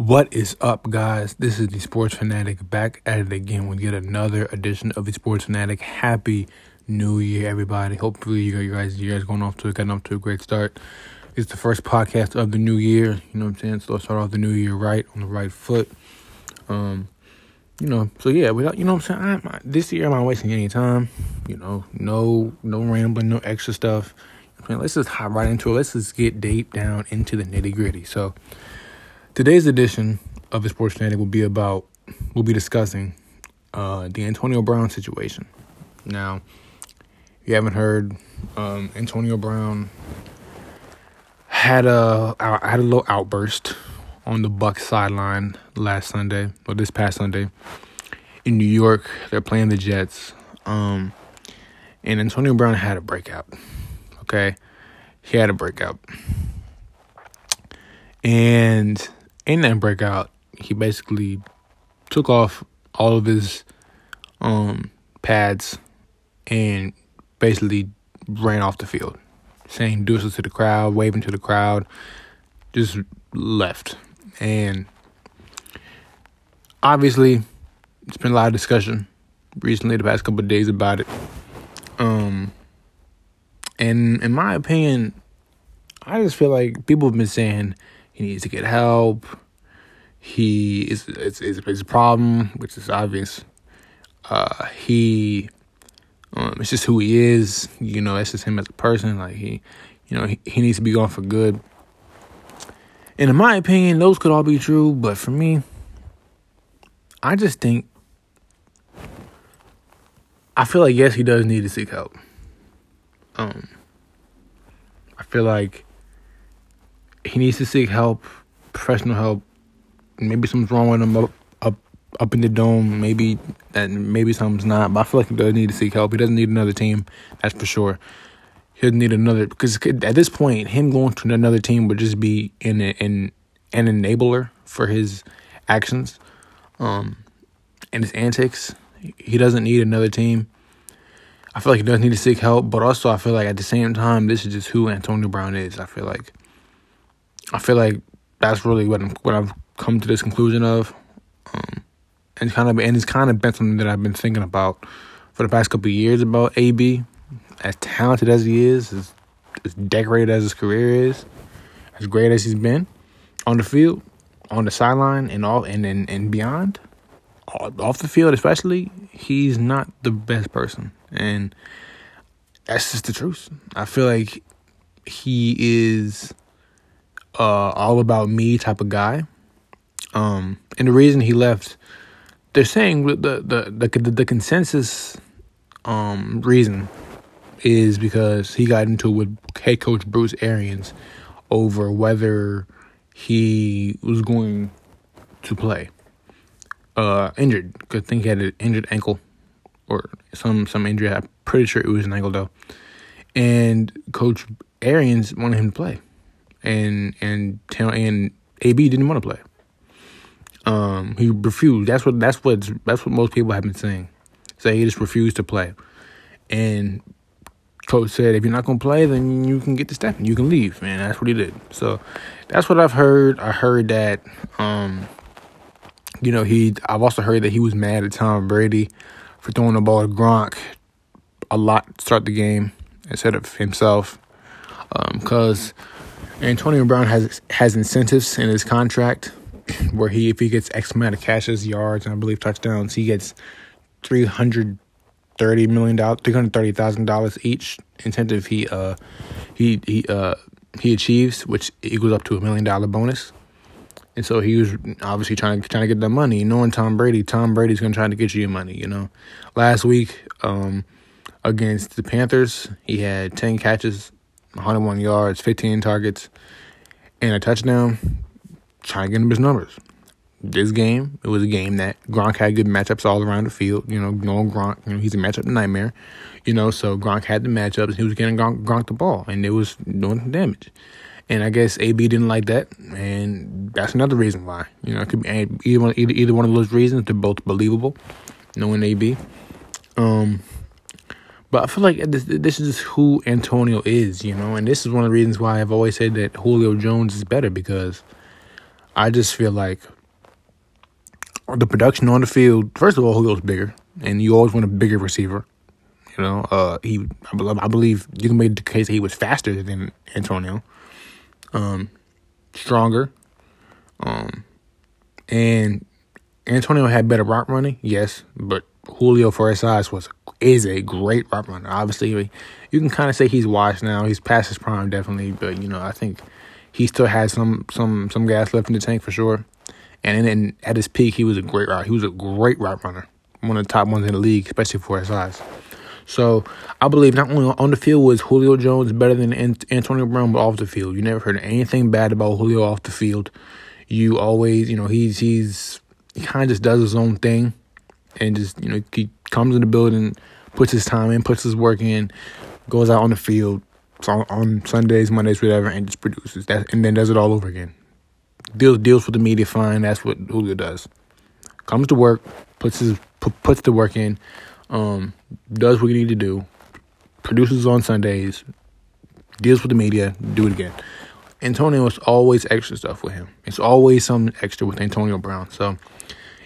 What is up, guys? This is the Sports Fanatic back at it again with yet another edition of the Sports Fanatic. Happy New Year, everybody! Hopefully, you guys, you guys going off to getting off to a great start. It's the first podcast of the new year. You know what I'm saying? So start off the new year right on the right foot. Um, you know, so yeah, without you know what I'm saying. I'm, this year, I'm not wasting any time. You know, no, no rambling, no extra stuff. I mean, let's just hop right into it. Let's just get deep down into the nitty gritty. So. Today's edition of the Sports Fanatic will be about, we'll be discussing uh, the Antonio Brown situation. Now, if you haven't heard, um, Antonio Brown had a had a little outburst on the Bucs sideline last Sunday or this past Sunday in New York. They're playing the Jets, um, and Antonio Brown had a breakout. Okay, he had a breakout, and in that breakout, he basically took off all of his um, pads and basically ran off the field, saying deuces to the crowd, waving to the crowd, just left. And obviously, it's been a lot of discussion recently, the past couple of days about it. Um, and in my opinion, I just feel like people have been saying he needs to get help. He is it's, it's, a problem, which is obvious. Uh, he um, it's just who he is. You know, that's just him as a person. Like he, you know, he, he needs to be gone for good. And in my opinion, those could all be true, but for me, I just think I feel like yes, he does need to seek help. Um, I feel like he needs to seek help, professional help. Maybe something's wrong with him up up up in the dome. Maybe that maybe something's not. But I feel like he does need to seek help. He doesn't need another team. That's for sure. He doesn't need another because at this point, him going to another team would just be in an an enabler for his actions, um, and his antics. He doesn't need another team. I feel like he does need to seek help, but also I feel like at the same time, this is just who Antonio Brown is. I feel like I feel like that's really what I'm, what I've come to this conclusion of, um, and kind of and it's kind of been something that I've been thinking about for the past couple years about AB, as talented as he is, as, as decorated as his career is, as great as he's been on the field, on the sideline, and all and and, and beyond, off the field especially, he's not the best person, and that's just the truth. I feel like he is uh, all about me type of guy. Um, and the reason he left, they're saying the the the the, the consensus um, reason is because he got into it with head coach Bruce Arians over whether he was going to play. Uh, injured. I think he had an injured ankle or some some injury. I'm pretty sure it was an ankle though. And Coach Arians wanted him to play and and and AB didn't want to play. Um, he refused. That's what that's what that's what most people have been saying. Say he just refused to play, and coach said, if you're not gonna play, then you can get the step and you can leave. Man, that's what he did. So that's what I've heard. I heard that. Um, you know, he. I've also heard that he was mad at Tom Brady for throwing the ball to Gronk a lot to start the game instead of himself, because. Um, Antonio Brown has has incentives in his contract where he if he gets X amount of catches, yards, and I believe touchdowns, he gets three hundred thirty million dollars, three hundred thirty thousand dollars each incentive he uh he he uh he achieves, which equals up to a million dollar bonus. And so he was obviously trying to trying to get that money. Knowing Tom Brady, Tom Brady's gonna try to get you your money. You know, last week um, against the Panthers, he had ten catches, 101 yards, 15 targets, and a touchdown, trying to get him his numbers. This game, it was a game that Gronk had good matchups all around the field. You know, knowing Gronk, you know, he's a matchup nightmare. You know, so Gronk had the matchups, he was getting Gronk, Gronk the ball, and it was doing some damage. And I guess AB didn't like that, and that's another reason why. You know, it could be either one, either, either one of those reasons. They're both believable, knowing AB. Um, but I feel like this, this is who Antonio is, you know, and this is one of the reasons why I've always said that Julio Jones is better because I just feel like the production on the field. First of all, Julio's bigger, and you always want a bigger receiver. You know, uh, he I believe you can make the case that he was faster than Antonio, um, stronger, um, and Antonio had better route running, yes, but Julio size was is a great route runner. Obviously, you can kind of say he's washed now. He's past his prime, definitely, but you know I think he still has some some some gas left in the tank for sure. And then at his peak, he was a great route. He was a great route runner, one of the top ones in the league, especially for his size. So I believe not only on the field was Julio Jones better than Antonio Brown, but off the field, you never heard anything bad about Julio off the field. You always, you know, he's he's he kind of just does his own thing, and just you know he comes in the building, puts his time in, puts his work in, goes out on the field on, on Sundays, Mondays, whatever, and just produces that, and then does it all over again. Deals deals with the media fine. That's what Julio does. Comes to work, puts his puts the work in um, does what you need to do, produces on Sundays, deals with the media, do it again. Antonio is always extra stuff with him. It's always some extra with Antonio Brown. So,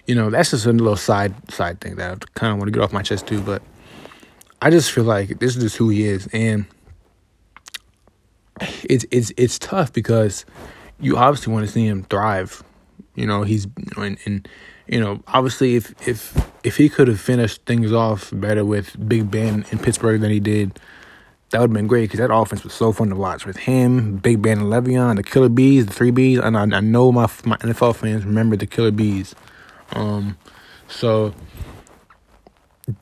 you know, that's just a little side side thing that I kind of want to get off my chest too. But I just feel like this is just who he is, and it's it's it's tough because you obviously want to see him thrive. You know, he's and, and you know, obviously if if if he could have finished things off better with Big Ben in Pittsburgh than he did, that would have been great because that offense was so fun to watch with him, Big Ben and Le'Veon, the Killer Bees, the three Bees, and I, I know my my NFL fans remember the Killer Bees. Um, so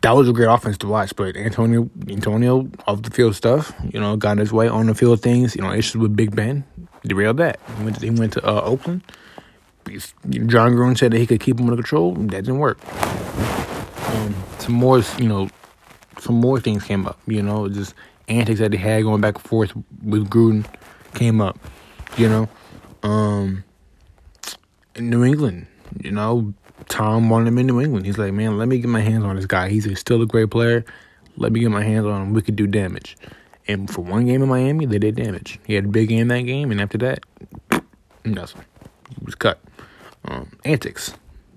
that was a great offense to watch. But Antonio, Antonio off the field stuff, you know, got his way on the field things. You know, issues with Big Ben, derailed that. He went to, he went to uh, Oakland. Jon Gruden said that he could keep him under control. That didn't work. Um, some more, you know, some more things came up. You know, just antics that they had going back and forth with Gruden came up. You know, um, New England, you know, Tom wanted him in New England. He's like, man, let me get my hands on this guy. He's still a great player. Let me get my hands on him. We could do damage. And for one game in Miami, they did damage. He had a big game that game, and after that, nothing. He was cut um, antics.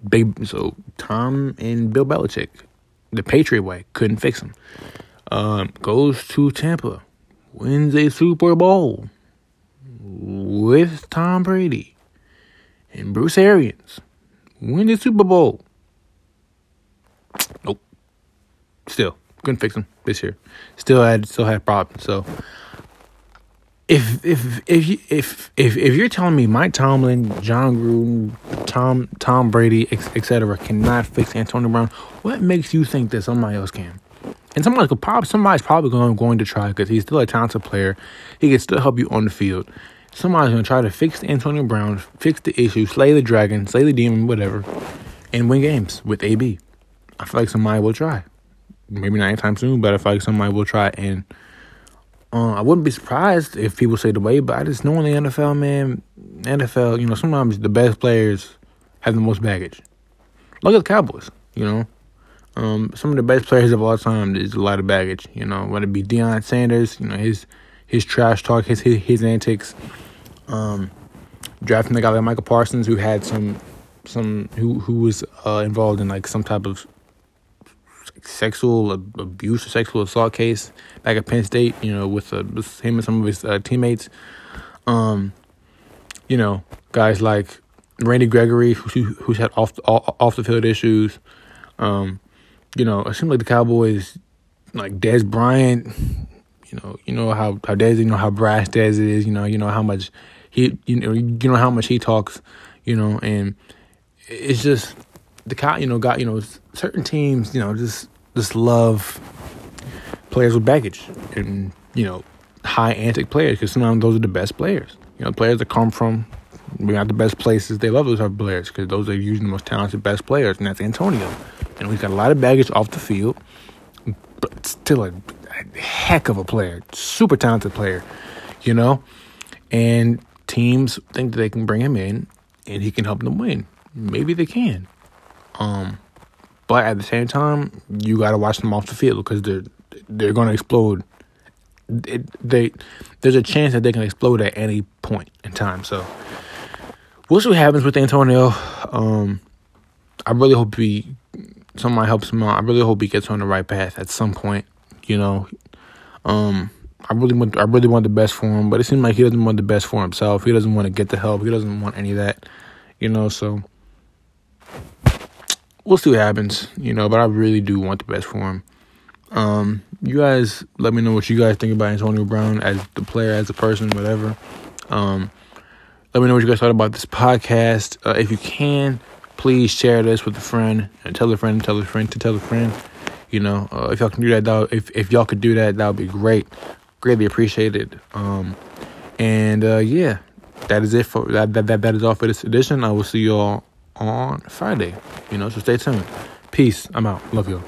Big so Tom and Bill Belichick, the Patriot way, couldn't fix him. Um, goes to Tampa, wins a Super Bowl with Tom Brady and Bruce Arians. Win the Super Bowl. Nope. Still couldn't fix him this year. Still had still had problems. So if if if if if if you're telling me Mike Tomlin, Jon Gruden, Tom Tom Brady, etc., cannot fix Antonio Brown, what makes you think that somebody else can? And somebody could probably somebody's probably going going to try because he's still a talented player. He can still help you on the field. Somebody's to try to fix Antonio Brown, fix the issue, slay the dragon, slay the demon, whatever, and win games with AB. I feel like somebody will try. Maybe not anytime soon, but I feel like somebody will try and uh, I wouldn't be surprised if people say the way, but I just know in the NFL, man, NFL, you know, sometimes the best players have the most baggage. Look at the Cowboys, you know. Um, some of the best players of all time, there's a lot of baggage, you know, whether it be Deion Sanders, you know, his his trash talk, his his, his antics, um, drafting the guy like Michael Parsons who had some some who who was uh, involved in like some type of sexual abuse or sexual assault case back at Penn State, you know, with, uh, with him and some of his uh, teammates. Um, you know, guys like Randy Gregory, who, who's had off off the field issues. Um, you know, it seems like the Cowboys, like Dez Bryant. You know, you know how how Dez, you know how brash Dez is. You know, you know how much he, you know, you know how much he talks. You know, and it's just the cow. You know, got you know certain teams. You know, just just love players with baggage and you know high antic players because sometimes those are the best players. You know, players that come from we're not the best places. They love those type of players because those are usually the most talented, best players, and that's Antonio. And we've got a lot of baggage off the field, but still a, a heck of a player, super talented player. You know, and teams think that they can bring him in and he can help them win. Maybe they can. Um, but at the same time, you got to watch them off the field because they're they're going to explode. It, they there's a chance that they can explode at any point in time. So we'll see what happens with Antonio. Um, I really hope he somebody helps him out. I really hope he gets on the right path at some point. You know, um, I really want I really want the best for him, but it seems like he doesn't want the best for himself. He doesn't want to get the help. He doesn't want any of that. You know, so we'll see what happens. You know, but I really do want the best for him. Um, you guys let me know what you guys think about Antonio Brown as the player, as a person, whatever. Um, let me know what you guys thought about this podcast. Uh, if you can, please share this with a friend and tell a friend, tell a friend to tell a friend. You know, uh, if y'all can do that, that if if y'all could do that, that would be great. Greatly appreciated. Um, and uh, yeah, that is it for that, that. That that is all for this edition. I will see y'all on Friday. You know, so stay tuned. Peace. I'm out. Love y'all.